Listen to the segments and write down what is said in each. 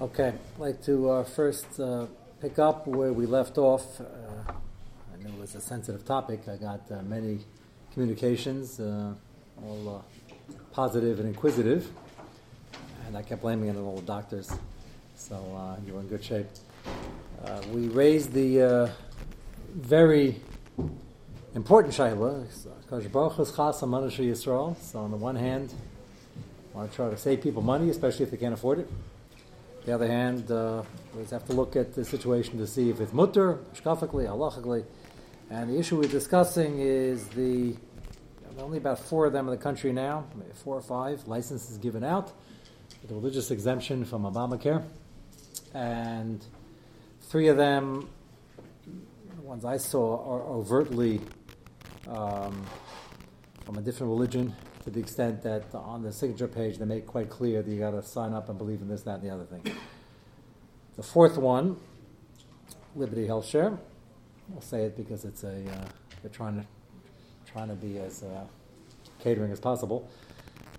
Okay, I'd like to uh, first uh, pick up where we left off. Uh, I know it was a sensitive topic. I got uh, many communications, uh, all uh, positive and inquisitive, and I kept blaming it on all the doctors. So you're in good shape. we raised the very important shayla. So on the one hand, I want to try to save people money, especially if they can't afford it. On the other hand, uh, we have to look at the situation to see if it's mutter, shkafically, halachically. And the issue we're discussing is the only about four of them in the country now, four or five licenses given out, with a religious exemption from Obamacare, and three of them, the ones I saw, are overtly um, from a different religion to the extent that on the signature page they make quite clear that you got to sign up and believe in this, that, and the other thing. The fourth one, Liberty Health Share. I'll say it because it's a uh, they're trying to trying to be as uh, catering as possible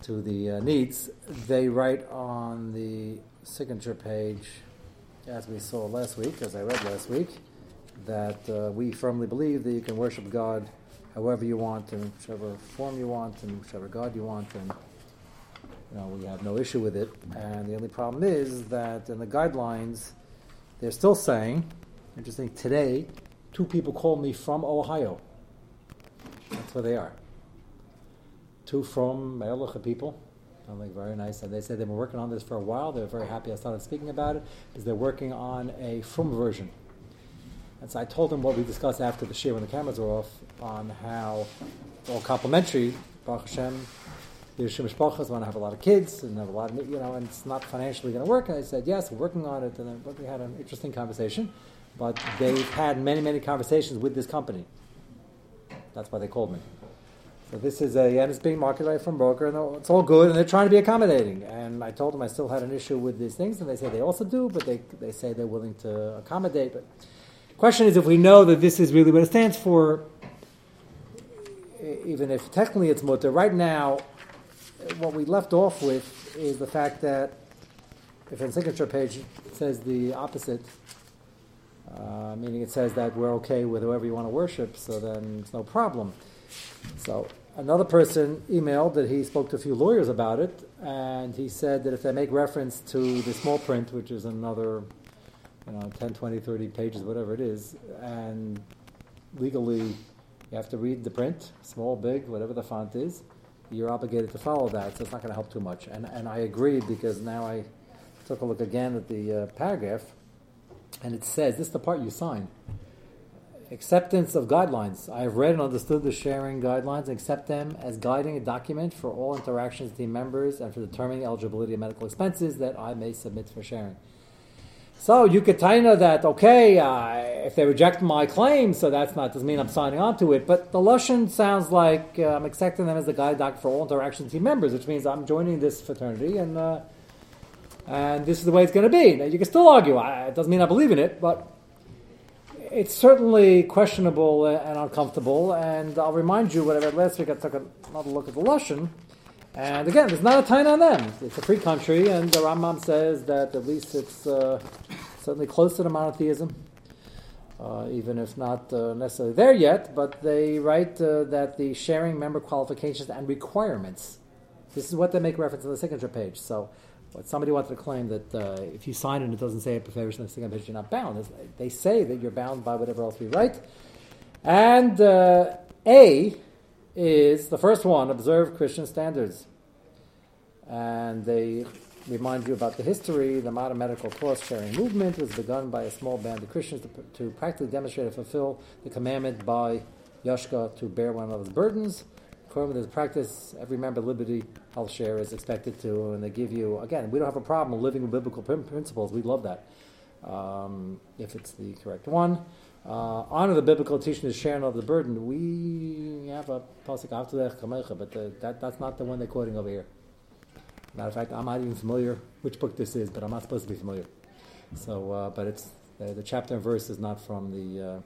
to the uh, needs. They write on the signature page, as we saw last week, as I read last week, that uh, we firmly believe that you can worship God however you want, in whichever form you want, and whichever God you want, and you know, we have no issue with it. And the only problem is that in the guidelines, they're still saying, interesting, today, two people called me from Ohio. That's where they are. Two from Me'elacha people. I'm like, very nice. And they said they've been working on this for a while. They're very happy I started speaking about it, because they're working on a Frum version and so I told him what we discussed after the shir when the cameras were off on how it's all complementary. Baruch Hashem, Yerusha Mishpachas want to have a lot of kids and have a lot of, you know, and it's not financially going to work. And I said, yes, we're working on it. And then we had an interesting conversation. But they've had many, many conversations with this company. That's why they called me. So this is a, and it's being marketed from broker, and it's all good, and they're trying to be accommodating. And I told them I still had an issue with these things, and they say they also do, but they, they say they're willing to accommodate. But Question is if we know that this is really what it stands for, even if technically it's mutter. Right now, what we left off with is the fact that if in signature page it says the opposite, uh, meaning it says that we're okay with whoever you want to worship, so then it's no problem. So another person emailed that he spoke to a few lawyers about it, and he said that if they make reference to the small print, which is another you know, 10, 20, 30 pages, whatever it is, and legally you have to read the print, small, big, whatever the font is. You're obligated to follow that, so it's not going to help too much. And, and I agreed because now I took a look again at the uh, paragraph, and it says this is the part you sign. Acceptance of guidelines. I have read and understood the sharing guidelines and accept them as guiding a document for all interactions with members and for determining eligibility of medical expenses that I may submit for sharing. So you could taina that okay, uh, if they reject my claim, so that's not doesn't mean I'm signing on to it. But the Lushan sounds like uh, I'm accepting them as the guide doc for all interaction team members, which means I'm joining this fraternity and uh, and this is the way it's going to be. Now you can still argue. it doesn't mean I believe in it, but it's certainly questionable and uncomfortable. And I'll remind you what I read last week. I took another look at the Lushan. And again, there's not a time on them. It's a free country, and the Rambam says that at least it's uh, certainly closer to monotheism, uh, even if not uh, necessarily there yet. But they write uh, that the sharing member qualifications and requirements. This is what they make reference to the signature page. So, what somebody wanted to claim that uh, if you sign it, it doesn't say it on the signature page, you're not bound. They say that you're bound by whatever else we write. And uh, A is the first one observe Christian standards. And they remind you about the history. The modern medical course sharing movement was begun by a small band of Christians to, to practically demonstrate and fulfill the commandment by Yashka to bear one another's burdens. According to this practice, every member of Liberty Health Share is expected to, and they give you, again, we don't have a problem living with biblical principles. We love that um, if it's the correct one. Uh, honor the biblical teaching is sharing of the burden. We have a pasuk but the, that, that's not the one they're quoting over here. Matter of fact, I'm not even familiar which book this is, but I'm not supposed to be familiar. So, uh, but it's uh, the chapter and verse is not from the uh,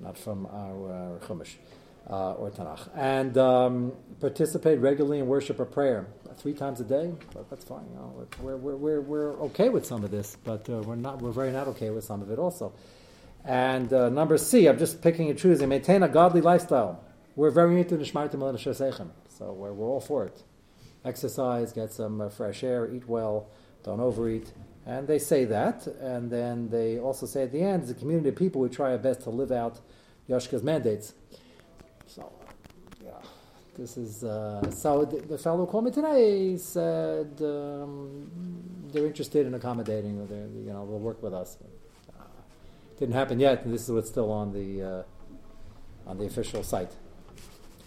not from our, our Chumash. uh, or Tanakh. And um, participate regularly in worship or prayer three times a day. That's fine. You know, we're, we're, we're, we're okay with some of this, but uh, we're not. We're very not okay with some of it also. And uh, number C, I'm just picking and choosing. Maintain a godly lifestyle. We're very into Nishmartim Sechem, so we're, we're all for it. Exercise, get some uh, fresh air, eat well, don't overeat. And they say that, and then they also say at the end, as a community of people, we try our best to live out Yoshka's mandates. So, yeah, this is uh, so. The, the, fellow called me today He said um, they're interested in accommodating, or they you know they'll work with us. Didn't happen yet, and this is what's still on the uh, on the official site.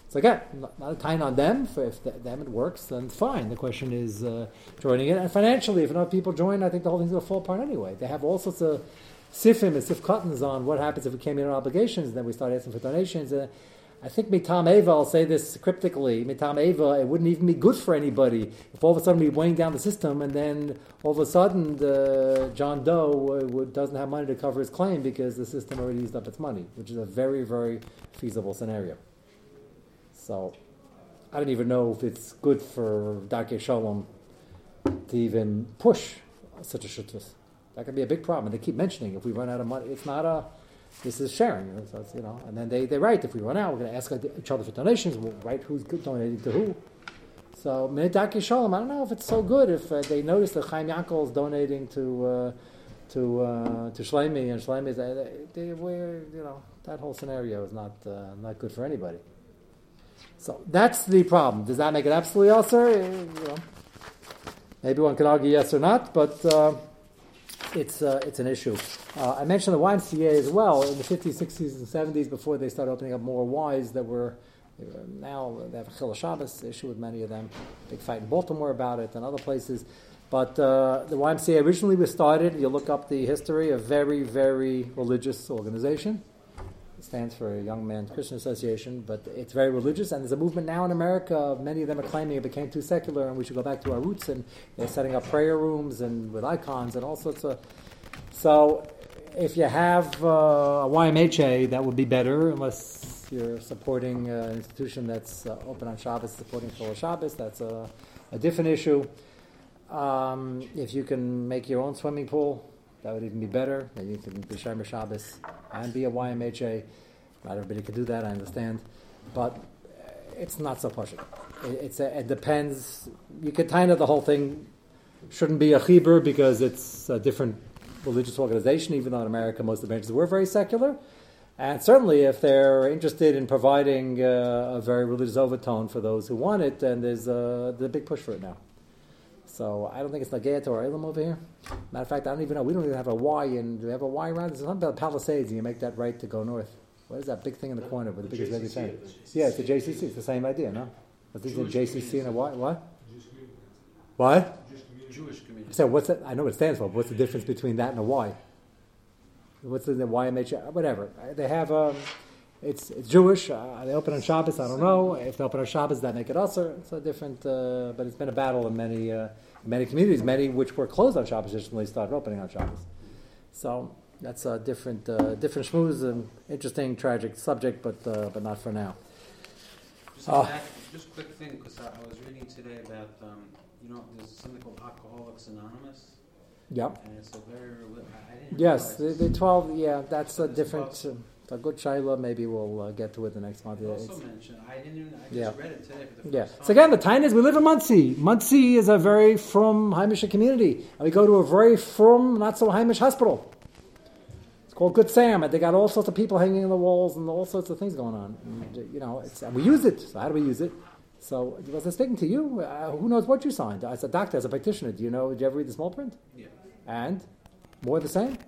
So again, not, a time on them. If them it works, then fine. The question is uh, joining it, and financially, if enough people join, I think the whole thing's going to fall apart anyway. They have all sorts of sifim and sif cuttings on what happens if we came in on obligations, and then we start asking for donations. Uh, I think Mitam Eva, I'll say this cryptically, Mitam Eva, it wouldn't even be good for anybody if all of a sudden we weighing down the system and then all of a sudden the John Doe uh, doesn't have money to cover his claim because the system already used up its money, which is a very, very feasible scenario. So I don't even know if it's good for Darkei Shalom to even push such a shuttus. That could be a big problem. And they keep mentioning if we run out of money, it's not a this is sharing. So you know, and then they, they write if we run out, we're going to ask each other for donations. We'll write who's donating to who. So Minidaki Shalom, I don't know if it's so good if uh, they notice that Chaim Yankel is donating to uh, to uh, to Shleimi and Shleimi is they, they, you know that whole scenario is not uh, not good for anybody. So that's the problem. Does that make it absolutely also? You know, maybe one could argue yes or not, but uh, it's uh, it's an issue. Uh, I mentioned the YMCA as well in the 50s, 60s, and 70s before they started opening up more Ys that were. Now they have a Chil Shabbos issue with many of them. Big fight in Baltimore about it and other places. But uh, the YMCA originally was started. You look up the history, a very, very religious organization. Stands for Young Men's Christian Association, but it's very religious. And there's a movement now in America. Many of them are claiming it became too secular, and we should go back to our roots. And they're setting up prayer rooms and with icons and all sorts of. So if you have uh, a YMHA, that would be better, unless you're supporting an institution that's uh, open on Shabbos, supporting Shul Shabbos. That's a, a different issue. Um, if you can make your own swimming pool, that would even be better. Then you can be Shemer Shabbos and be a YMHA. Not everybody can do that, I understand. But it's not so pushing. It, it's a, it depends. You could kind of the whole thing shouldn't be a chibur because it's a different religious organization, even though in America most of the branches were very secular. And certainly, if they're interested in providing uh, a very religious overtone for those who want it, then there's there's a big push for it now. So I don't think it's Nagayat or Elam over here. Matter of fact, I don't even know. We don't even have a Y, in. do we have a Y around? There's something about Palisades, and you make that right to go north. What is that big thing in the corner with the, the biggest JCC, thing? Yeah, it's a JCC. It's the same idea, no? I is a JCC and a Y. What? What? Jewish community. So what's that? I know what it stands for. But what's the difference between that and a Y? What's the, the YMH? Whatever. They have. Um, it's, it's Jewish. Uh, they open on Shabbos. I don't know if they open on Shabbos, that make it usher. It's a different. Uh, but it's been a battle in many uh, many communities, many which were closed on Shabbos recently started opening on Shabbos. So that's a different uh, different schmooze and interesting, tragic subject, but uh, but not for now. Just, uh, just a quick thing, because I, I, was reading today about um, you know, there's something called Alcoholics Anonymous. Yep. And it's a very. yes, the, the, 12, yeah, that's a different. Uh, a good Shaila, maybe we'll uh, get to it the next month. You also mentioned, I didn't even, I yeah. read it today for the yeah. So again, the time is we live in Monsey. Monsey is a very from Haimish community. And we go to a very from, not so Haimish hospital. It's called Good Sam, and they got all sorts of people hanging on the walls and all sorts of things going on. And, you know, and we use it. So how do we use it? So was I speaking to you? Uh, who knows what you signed? As a doctor, as a practitioner, do you know? Did you ever read the small print? Yeah. And more the same?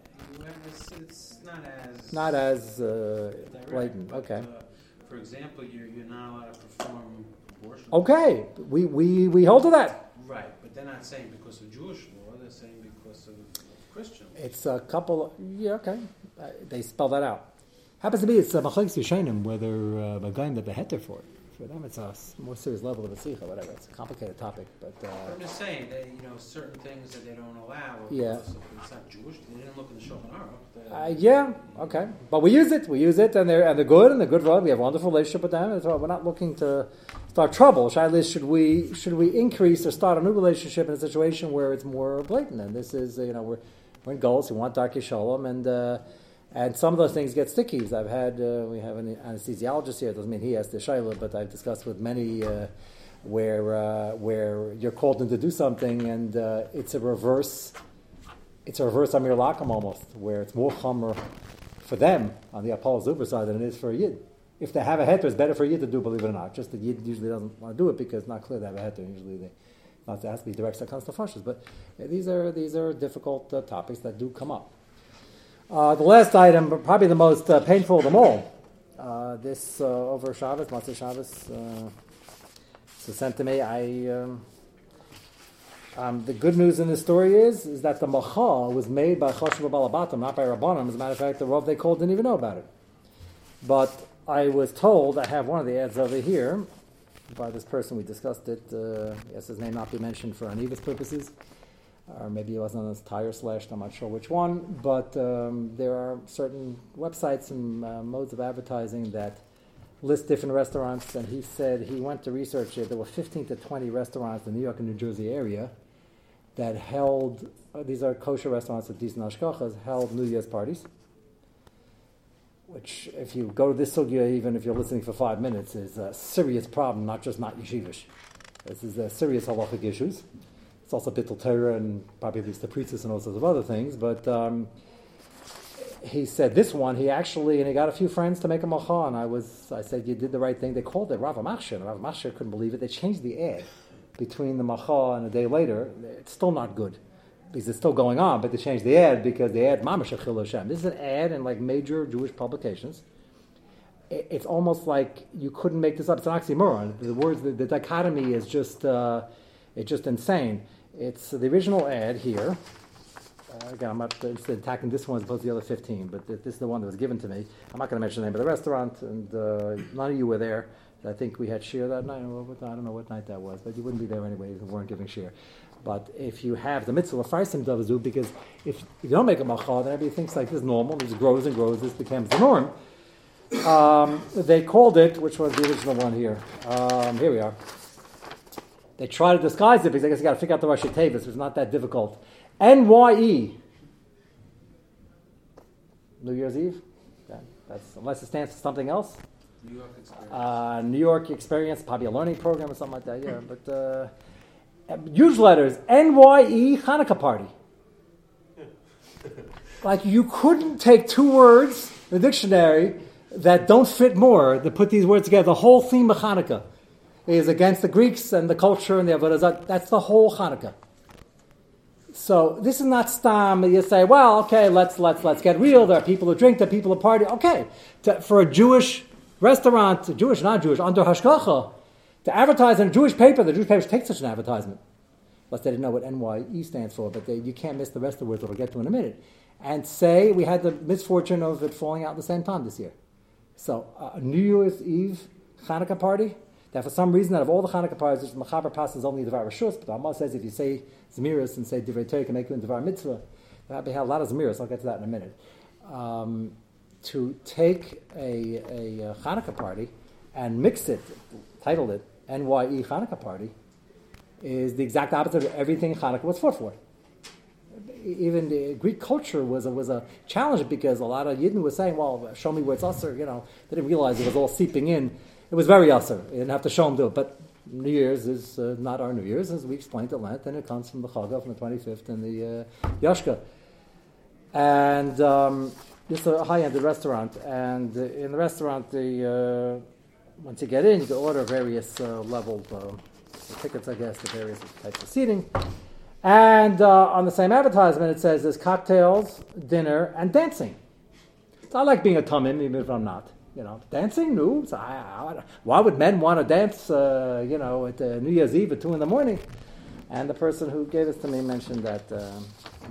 it's, it's not as not as uh, blatant. But, okay. Uh, for example, you're, you're not allowed to perform abortion. Okay, we, we, we hold to that. Right, but they're not saying because of Jewish law. They're saying because of Christian. Law. It's a couple. Yeah, okay. Uh, they spell that out. Happens to be it's a uh, machlekes yishenim whether uh, a guy that the heter for it. For them, it's a more serious level of a sikha, whatever. It's a complicated topic, but. Uh, I'm just saying, they, you know, certain things that they don't allow. Yeah. It's not Jewish. They didn't look in the Shulchan Aruch. Uh, yeah, okay, but we use it. We use it, and they're and they're good, and they're good road. We have a wonderful relationship with them. So we're not looking to start trouble. Should we should we increase or start a new relationship in a situation where it's more blatant? And this is you know we're we're in goals. We want dark shalom, and uh, and some of those things get sticky. I've had, uh, we have an anesthesiologist here. It doesn't mean he has the shayla, but I've discussed with many uh, where uh, where you're called in to do something, and uh, it's a reverse. It's a reverse Amir Lakam almost, where it's more chomer for them on the Apollo Zuber side than it is for a Yid. If they have a heter, it's better for a Yid to do, believe it or not. Just the Yid usually doesn't want to do it because it's not clear they have a heter. Usually they, not to be direct second to But these are, these are difficult uh, topics that do come up. Uh, the last item, probably the most uh, painful of them all, uh, this uh, over Shabbos, Matzah Shabbos, uh, was sent to me. I, um, um, the good news in this story is is that the macha was made by Choshev Balabatim, not by Rabbanim. As a matter of fact, the Rav they called didn't even know about it. But I was told, I have one of the ads over here, by this person, we discussed it, uh, yes, his name not be mentioned for Aniva's purposes or maybe it wasn't on his tire slashed, I'm not sure which one, but um, there are certain websites and uh, modes of advertising that list different restaurants, and he said he went to research it. There were 15 to 20 restaurants in the New York and New Jersey area that held, uh, these are kosher restaurants with decent ashkachas, held New Year's parties. Which, if you go to this sugya, even if you're listening for five minutes, is a serious problem, not just not yeshivish. This is a serious halachic issues. Also Bittul Torah and probably at least the priestess and all sorts of other things. But um, he said this one, he actually, and he got a few friends to make a macha, and I was, I said, you did the right thing. They called it Rav Machshir, and Rav Machshir couldn't believe it. They changed the ad between the macha and a day later. It's still not good because it's still going on, but they changed the ad because the ad Mamash Hashem. This is an ad in like major Jewish publications. It's almost like you couldn't make this up. It's an oxymoron. The words, the, the dichotomy is just, uh, it's just insane. It's the original ad here. Uh, again, I'm not interested in attacking this one as opposed to the other 15, but this is the one that was given to me. I'm not going to mention the name of the restaurant, and uh, none of you were there. I think we had share that night. I don't know what night that was, but you wouldn't be there anyway if we weren't giving share. But if you have the mitzvah of Farsim Davazu, because if, if you don't make a machal, then everybody thinks like this is normal, this grows and grows, this becomes the norm. Um, they called it, which was the original one here. Um, here we are. They try to disguise it because I guess you got to figure out the Rashi Tavis, It's not that difficult. NYE. New Year's Eve. Yeah, that's unless it stands for something else. New York experience. Uh, New York experience, probably a learning program or something like that. Yeah, but uh, huge letters. NYE Hanukkah party. like you couldn't take two words in the dictionary that don't fit more to put these words together. The whole theme of Hanukkah is against the Greeks and the culture and the Avodah That's the whole Hanukkah. So this is not stam. You say, well, okay, let's let's let's get real. There are people who drink. There are people who party. Okay, to, for a Jewish restaurant, Jewish not Jewish, under hashgacha, to advertise in a Jewish paper, the Jewish papers take such an advertisement. Unless they didn't know what NYE stands for, but they, you can't miss the rest of the words that we'll get to in a minute. And say we had the misfortune of it falling out at the same time this year. So uh, New Year's Eve Hanukkah party that for some reason, out of all the Hanukkah parties, the Machaber pass is only Devar Rishus, but Amal says if you say Zemiris and say Divrei Torah, can make you in Devar Mitzvah. That have a lot of Zemiris, I'll get to that in a minute. Um, to take a, a, Hanukkah party and mix it, title it NYE Hanukkah party, is the exact opposite of everything Hanukkah was fought for. Even the Greek culture was a, was a challenge because a lot of Yidden was saying, well, show me where it's usher, you know. They didn't realize it was all seeping in it was very usher. You didn't have to show him do it. But New Year's is uh, not our New Year's, as we explained at length, and it comes from the Chagah, from the 25th, and the uh, Yashka. And um, it's a high-ended restaurant. And in the restaurant, the, uh, once you get in, you can order various uh, level uh, tickets, I guess, the various types of seating. And uh, on the same advertisement, it says there's cocktails, dinner, and dancing. So I like being a tumim, even if I'm not you know, dancing? No. So I, I, why would men want to dance, uh, you know, at uh, New Year's Eve at 2 in the morning? And the person who gave this to me mentioned that uh,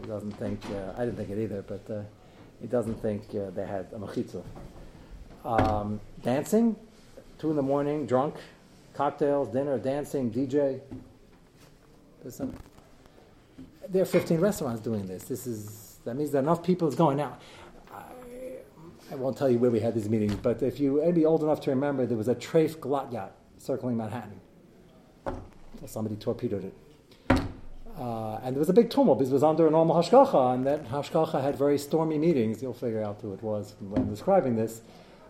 he doesn't think, uh, I didn't think it either, but uh, he doesn't think uh, they had a machitza. Um, dancing, two in the morning, drunk, cocktails, dinner, dancing, DJ. Some, there are 15 restaurants doing this. This is that means that enough people is going out. I, won't tell you where we had these meetings, but if you maybe old enough to remember, there was a Trafe Glatt yacht circling Manhattan. Somebody torpedoed it. Uh, and there was a big tumult because it was under a normal hashgacha, and that hashgacha had very stormy meetings. You'll figure out who it was when I'm describing this.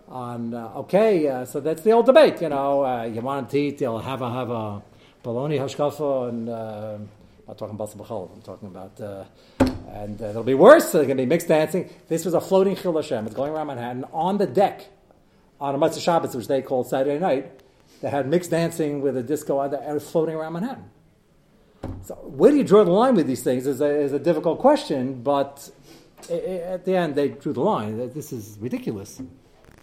On uh, okay, uh, so that's the old debate. You know, uh, you want to eat, you'll have a have a bologna hashgacha, and uh, I'm not talking about b'chol. I'm talking about, uh, and uh, it'll be worse. There's going to be mixed dancing. This was a floating chil Hashem. It's going around Manhattan on the deck on a Motzei Shabbos, which they called Saturday night. They had mixed dancing with a disco on the, floating around Manhattan. So where do you draw the line with these things is a, is a difficult question, but at the end they drew the line. This is ridiculous.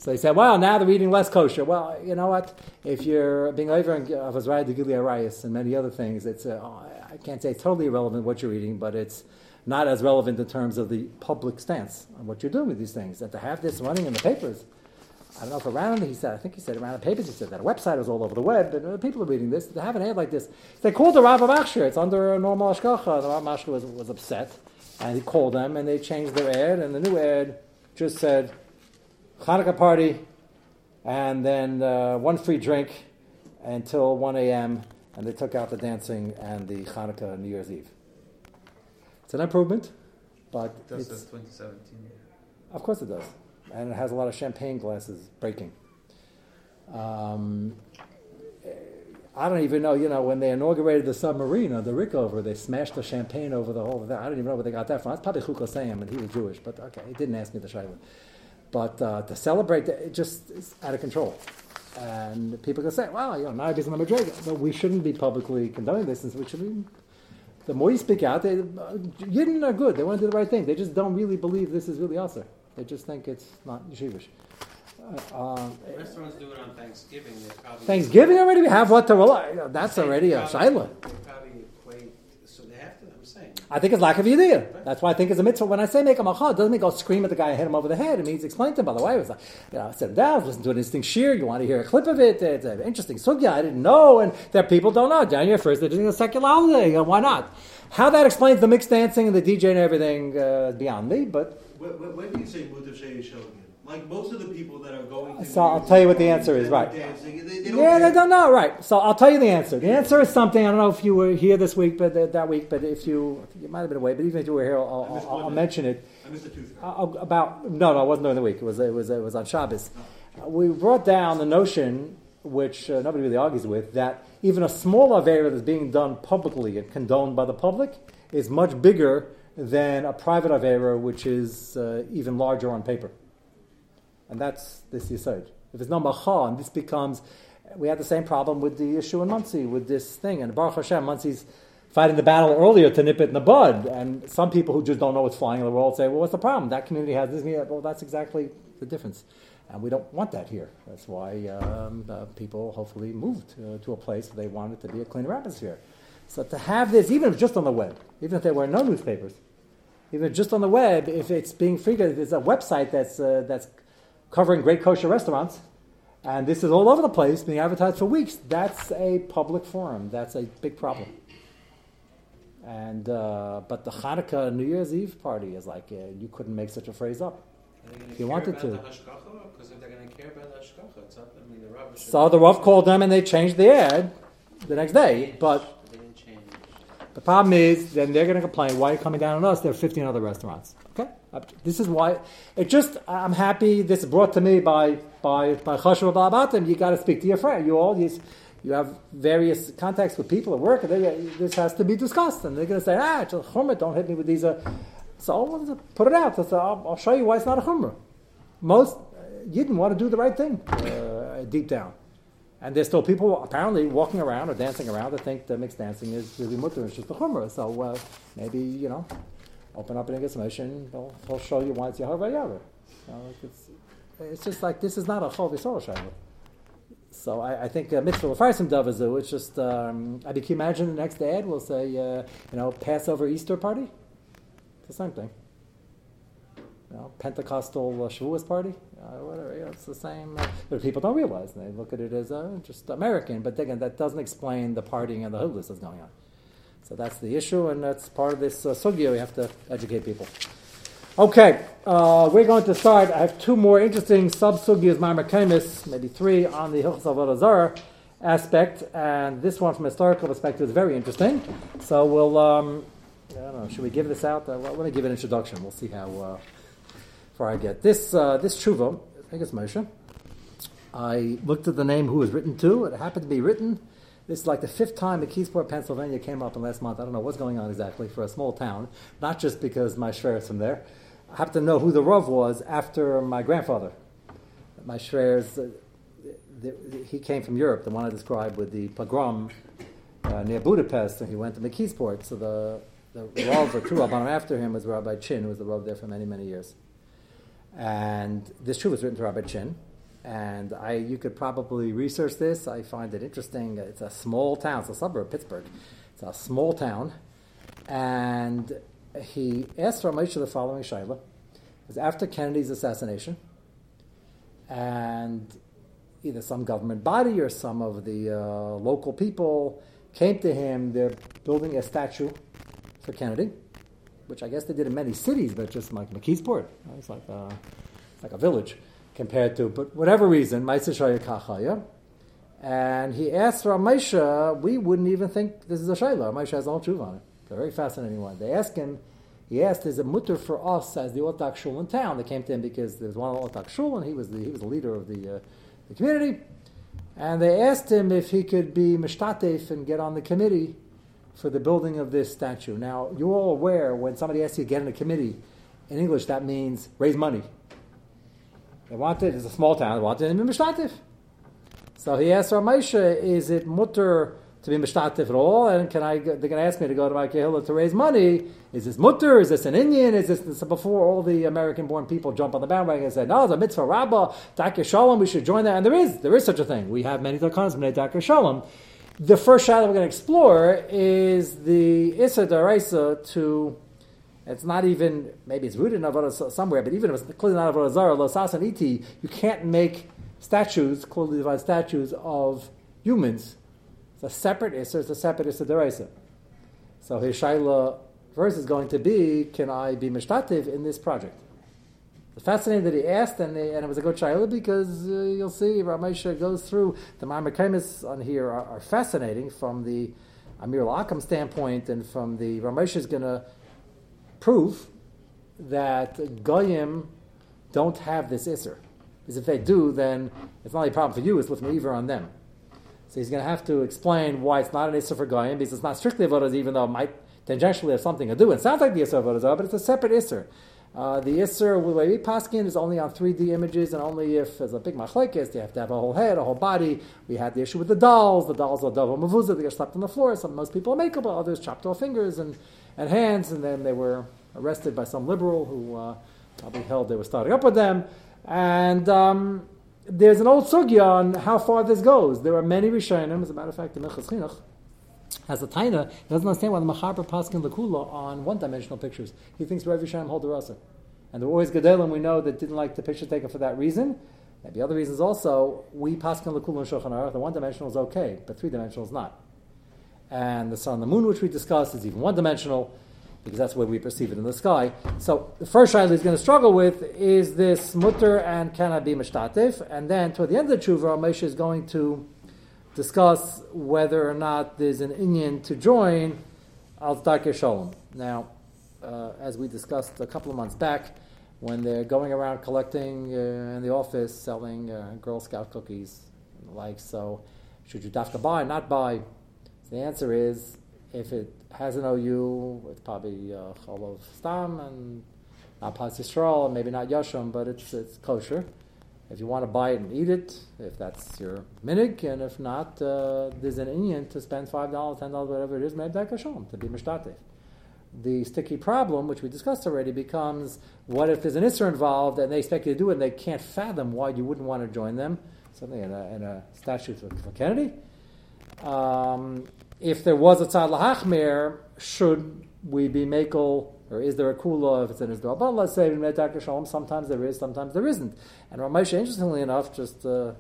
So they said, well, now they're eating less kosher. Well, you know what? If you're being over of Azrai de Gilead Arayas and many other things, it's uh, I can't say it's totally irrelevant what you're eating, but it's not as relevant in terms of the public stance on what you're doing with these things. And to have this running in the papers, I don't know if around, he said, I think he said around the papers, he said that a website was all over the web, and uh, people are reading this. They have an ad like this. They called the Rav Machshir. It's under a normal Ashkacha. The Rav Machshir was, was upset, and he called them, and they changed their ad, and the new ad just said, Hanukkah party, and then uh, one free drink until 1 a.m., and they took out the dancing and the Hanukkah New Year's Eve. It's an improvement, but it does it's, 2017. Of course it does and it has a lot of champagne glasses breaking. Um, I don't even know, you know, when they inaugurated the submarine on the Rickover, they smashed the champagne over the whole. Thing. I don't even know where they got that from. That's probably Chukosayim, and he was Jewish, but okay, he didn't ask me the shayla. But uh, to celebrate, it just is out of control. And people can say, well, you know, Nabi's in the Madrid, but we shouldn't be publicly condoning this, and we should be. The more you speak out, they, uh, Yidden are good. They want to do the right thing. They just don't really believe this is really awesome. They just think it's not yeshivish. Uh, um, Restaurants do it on Thanksgiving. Thanksgiving already? We have what to rely. That's already a shaila. So they have to. I'm saying. I think it's lack of idea. That's why I think it's a mitzvah. When I say make a macha, it doesn't mean go scream at the guy and hit him over the head. It means explain to him. By the way, it was like, you know, sit him down, listen to an interesting shear. You want to hear a clip of it. It's an interesting sugya. I didn't know, and that people don't know. January first, they're doing a secular holiday. Why not? How that explains the mixed dancing and the DJ and everything uh, beyond me, but when, when do you say Mutav Shei Like most of the people that are going. so I'll tell you what the answer is. Right. Dancing, they, they yeah, they don't know. Right. So I'll tell you the answer. The answer is something. I don't know if you were here this week, but uh, that week. But if you, you might have been away. But even if you were here, I'll, I'll, I'll mention it. I missed the tooth. about no, no, it wasn't during the week. It was it was it was on Shabbos. Oh. Uh, we brought down the notion, which uh, nobody really argues with, that even a small avera that's being done publicly and condoned by the public is much bigger than a private Avera, which is uh, even larger on paper. And that's this Yisod. If there's no Macha, and this becomes, we had the same problem with the issue in Monsey, with this thing. And Baruch Hashem, Monsey's fighting the battle earlier to nip it in the bud. And some people who just don't know what's flying in the world say, well, what's the problem? That community has this. Well, that's exactly the difference. And we don't want that here. That's why um, uh, people hopefully moved to, to a place where they want it to be a cleaner atmosphere. So to have this, even if just on the web, even if there were no newspapers, even just on the web, if it's being figured, there's a website that's, uh, that's covering great kosher restaurants, and this is all over the place, being advertised for weeks, that's a public forum. That's a big problem. And uh, but the Hanukkah New Year's Eve party is like uh, you couldn't make such a phrase up. If you wanted to. So the Rav called them and they changed the ad the next day, but the problem is, then they're going to complain, why are you coming down on us? There are 15 other restaurants. Okay? This is why, it just, I'm happy this is brought to me by, by, by Chashav Balabatim. You got to speak to your friend. You all, you, you have various contacts with people at work, and they, this has to be discussed. And they're going to say, ah, it's a chumrah, don't hit me with these. Uh, so put it out. So I'll, I'll, show you why it's not a chumrah. Most, you didn't want to do the right thing uh, deep down. And there's still people apparently walking around or dancing around that think that mixed dancing is really mutter, it's just a chumrah. So uh, maybe, you know, open up an motion, they'll, they'll show you it's Yehovah Yahweh. You know, it's, it's just like, this is not a Chol Shaila. So I, I think uh, mitzvah l'farsim davazu. It's just um, I mean, can you imagine the next ad will say uh, you know Passover Easter party. It's the same thing. You know, Pentecostal uh, Shavuos party. uh, whatever. You know, it's the same. Uh, but people don't realize. and They look at it as uh, just American. But again, that doesn't explain the partying and the hoodless that's going on. So that's the issue, and that's part of this uh, sugya. We have to educate people. Okay, uh, we're going to start. I have two more interesting sub-sugyas, Marmakamis, maybe three, on the Hilchos Avodah Zarah aspect, and this one from a historical perspective is very interesting. So we'll, um, I don't know, should we give this out? Uh, well, let me give an introduction. We'll see how uh, far I get. This, uh, this tshuva, I think it's Moshe. I looked at the name who was written to. It happened to be written this is like the fifth time McKeesport, Pennsylvania came up in last month. I don't know what's going on exactly for a small town, not just because my shver is from there. I happen to know who the Rav was after my grandfather. My shver's, uh, he came from Europe, the one I described with the pogrom uh, near Budapest, and he went to McKeesport. So the, the Rav or Rabbanim after him was Rabbi Chin, who was the Rav there for many, many years. And this true was written to Rabbi Chin and I, you could probably research this. I find it interesting. It's a small town. It's a suburb of Pittsburgh. It's a small town. And he asked Ramesha the following Shaila. It was after Kennedy's assassination. And either some government body or some of the uh, local people came to him. They're building a statue for Kennedy, which I guess they did in many cities, but just like McKeesport. It's like it's like a village compared to, but whatever reason, Ma'aseh Kachaya. And he asked Ramesha, we wouldn't even think this is a Shayla. Ramesha has all truth on it. It's a very fascinating one. They asked him, he asked, is it mutter for us as the Otak Shul in town? They came to him because there was one Otak Shul and he was the, he was the leader of the, uh, the community. And they asked him if he could be mishtatef and get on the committee for the building of this statue. Now, you're all aware when somebody asks you to get in a committee, in English that means raise money. They wanted, it's a small town, they wanted him to be mishtatif. So he asked Ramesha, is it mutter to be mishtatif at all? And can I, they're going to ask me to go to my kehillah to raise money. Is this mutter? Is this an Indian? Is this, so before all the American born people jump on the bandwagon and say, no, it's a mitzvah rabbah, Darkei Shalom, we should join that. And there is, there is such a thing. We have many Dakanas, many Darkei Shalom. The first shot we're going to explore is the Issa Daraisa to it's not even, maybe it's rooted in Avodah somewhere, but even if it's clearly not Avodah Losas and Iti, you can't make statues, clearly divided statues of humans. It's a separate Issa, it's a separate Issa Deraisa. So his Shaila verse is going to be, can I be Mishtativ in this project? It's fascinating that he asked, and, and it was a good Shaila because uh, you'll see Ramesha goes through, the Ma'amakamis on here are, are, fascinating from the Amir al standpoint and from the Ramesha is going to proof that Goyim don't have this Isser. Because if they do, then it's not only a problem for you, it's with Me'iver on them. So he's going to have to explain why it's not an Isser for Goyim, because it's not strictly Avodah even though it might tangentially have something to do. It sounds like the Isser of but it's a separate Isser. Uh, the Isser, the way we paskin, is only on 3D images, and only if there's a big machlekes, you have to have a whole head, a whole body. We had the issue with the dolls. The dolls are double mavuzah, they get slapped on the floor. Some most people are makeable, others chopped off fingers and and hands, and then they were arrested by some liberal who uh, probably held they were starting up with them. And um, there's an old sugya on how far this goes. There are many Rishonim, as a matter of fact, the Minchas Chinuch has a taina. He doesn't understand why the Machaber Paskin Lakula on one-dimensional pictures. He thinks Rav Rishonim hold the rasa. And there were always Gedolim we know that didn't like the picture taken for that reason. Maybe other reasons also. We Paskin Lakula and Shulchan the one-dimensional is okay, but three-dimensional is not. And the sun and the moon, which we discussed, is even one-dimensional because that's the way we perceive it in the sky. So the first shaila he's going to struggle with is this mutter and can I be mishtatif, and then toward the end of the tshuva, Moshe is going to discuss whether or not there's an Indian to join al shalom. Now, uh, as we discussed a couple of months back, when they're going around collecting uh, in the office, selling uh, Girl Scout cookies and the like, so should you dafka buy, not buy? The answer is if it has an OU, it's probably uh, Cholov Stam and not Pas and maybe not Yasham, but it's, it's kosher. If you want to buy it and eat it, if that's your minig, and if not, uh, there's an Indian to spend $5, $10, whatever it is, maybe that Hashem, to be Mishtatev. The sticky problem, which we discussed already, becomes what if there's an Isser involved and they expect you to do it and they can't fathom why you wouldn't want to join them? Something in a, in a statute for, for Kennedy. Um, if there was a tzad lahachmer, should we be makel, or is there a kula if it's in his? But let's say sometimes there is, sometimes there isn't. And Ramosha, interestingly enough, just uh,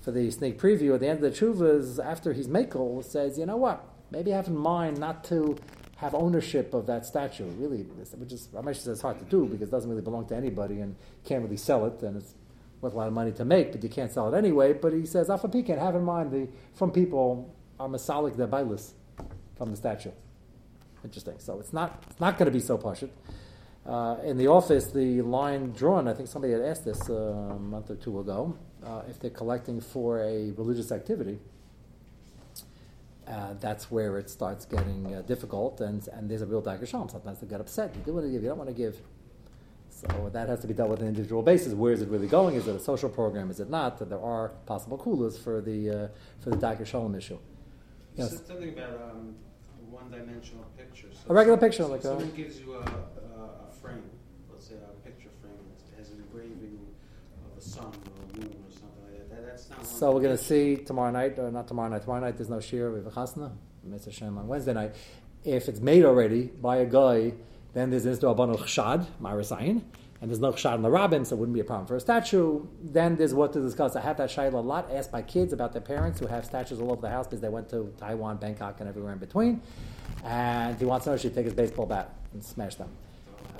for the sneak preview, at the end of the Chuvas, after he's makel, says, you know what, maybe have in mind not to have ownership of that statue, really, which is, Ramesh says it's hard to do because it doesn't really belong to anybody and can't really sell it, and it's worth a lot of money to make, but you can't sell it anyway. But he says, can have in mind the from people are masalik the bailis from the statue. Interesting. So it's not it's not going to be so pashut. Uh, in the office, the line drawn, I think somebody had asked this uh, a month or two ago, uh, if they're collecting for a religious activity, uh, that's where it starts getting uh, difficult, and, and there's a real dagasham. Sometimes they get upset. You do want to give, you don't want to give. So that has to be dealt with on an individual basis. Where is it really going? Is it a social program? Is it not? There are possible kulas for the uh, for the Darkei Shalom issue. Yes. said something about um, a one-dimensional picture. So A regular picture, so like a- someone gives you a, a, a frame, let's say a picture frame that has an engraving of a sun or a moon or something like that. that that's not. So we're going to see tomorrow night, or not tomorrow night. Tomorrow night there's no shir. We have a chasna, Mitzvah Shem on Wednesday night. If it's made already by a guy, then there's Isdo Abanu Chshad, Marasayin, and there's no Chshad in the Rabbin, so it wouldn't be a problem for a statue. Then there's what to discuss. I had that shayla a lot asked by kids about their parents who have statues all over the house because they went to Taiwan, Bangkok, and everywhere in between. And he wants to know if he should take his baseball bat and smash them.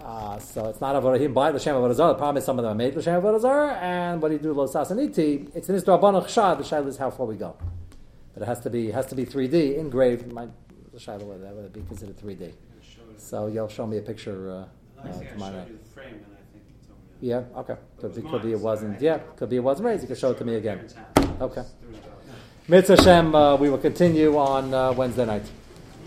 Uh, so it's not avodah. He didn't buy l'shem avodah zarah. The problem is some of them are made l'shem avodah zarah, and what do you do lo sasaniti? It's in his drabanach chshad. The shaila is how far we go, but it has to be has to be 3D engraved. Might the shaila whether that would be considered 3D. So you'll show me a picture uh, uh, tomorrow Yeah, okay. Could be, could be it wasn't. Yeah, could be it wasn't raised. You could show it to me again. Okay. Mitzvah Hashem, uh, we will continue on uh, Wednesday night.